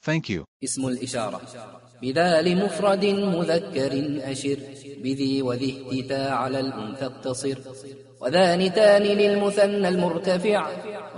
Thank you. اسم الإشارة. بذا لمفرد مذكر أشر بذي وذي اهتفى على الأنثى اقتصر. وذان تان للمثنى المرتفع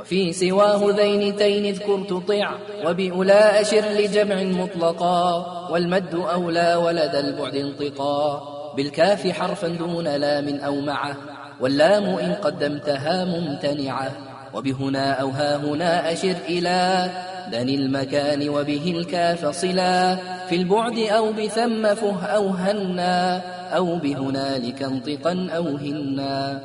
وفي سواه ذين تين اذكر تطع. وبأولى أشر لجمع مطلقا والمد أولى ولدى البعد انطقا. بالكاف حرفا دون لام أو معه واللام إن قدمتها ممتنعة. وبهنا أو ها هنا أشر إلى دن المكان وبه الكاف صلا في البعد أو بثم فه أو هنا أو بهنالك انطقا أو هنا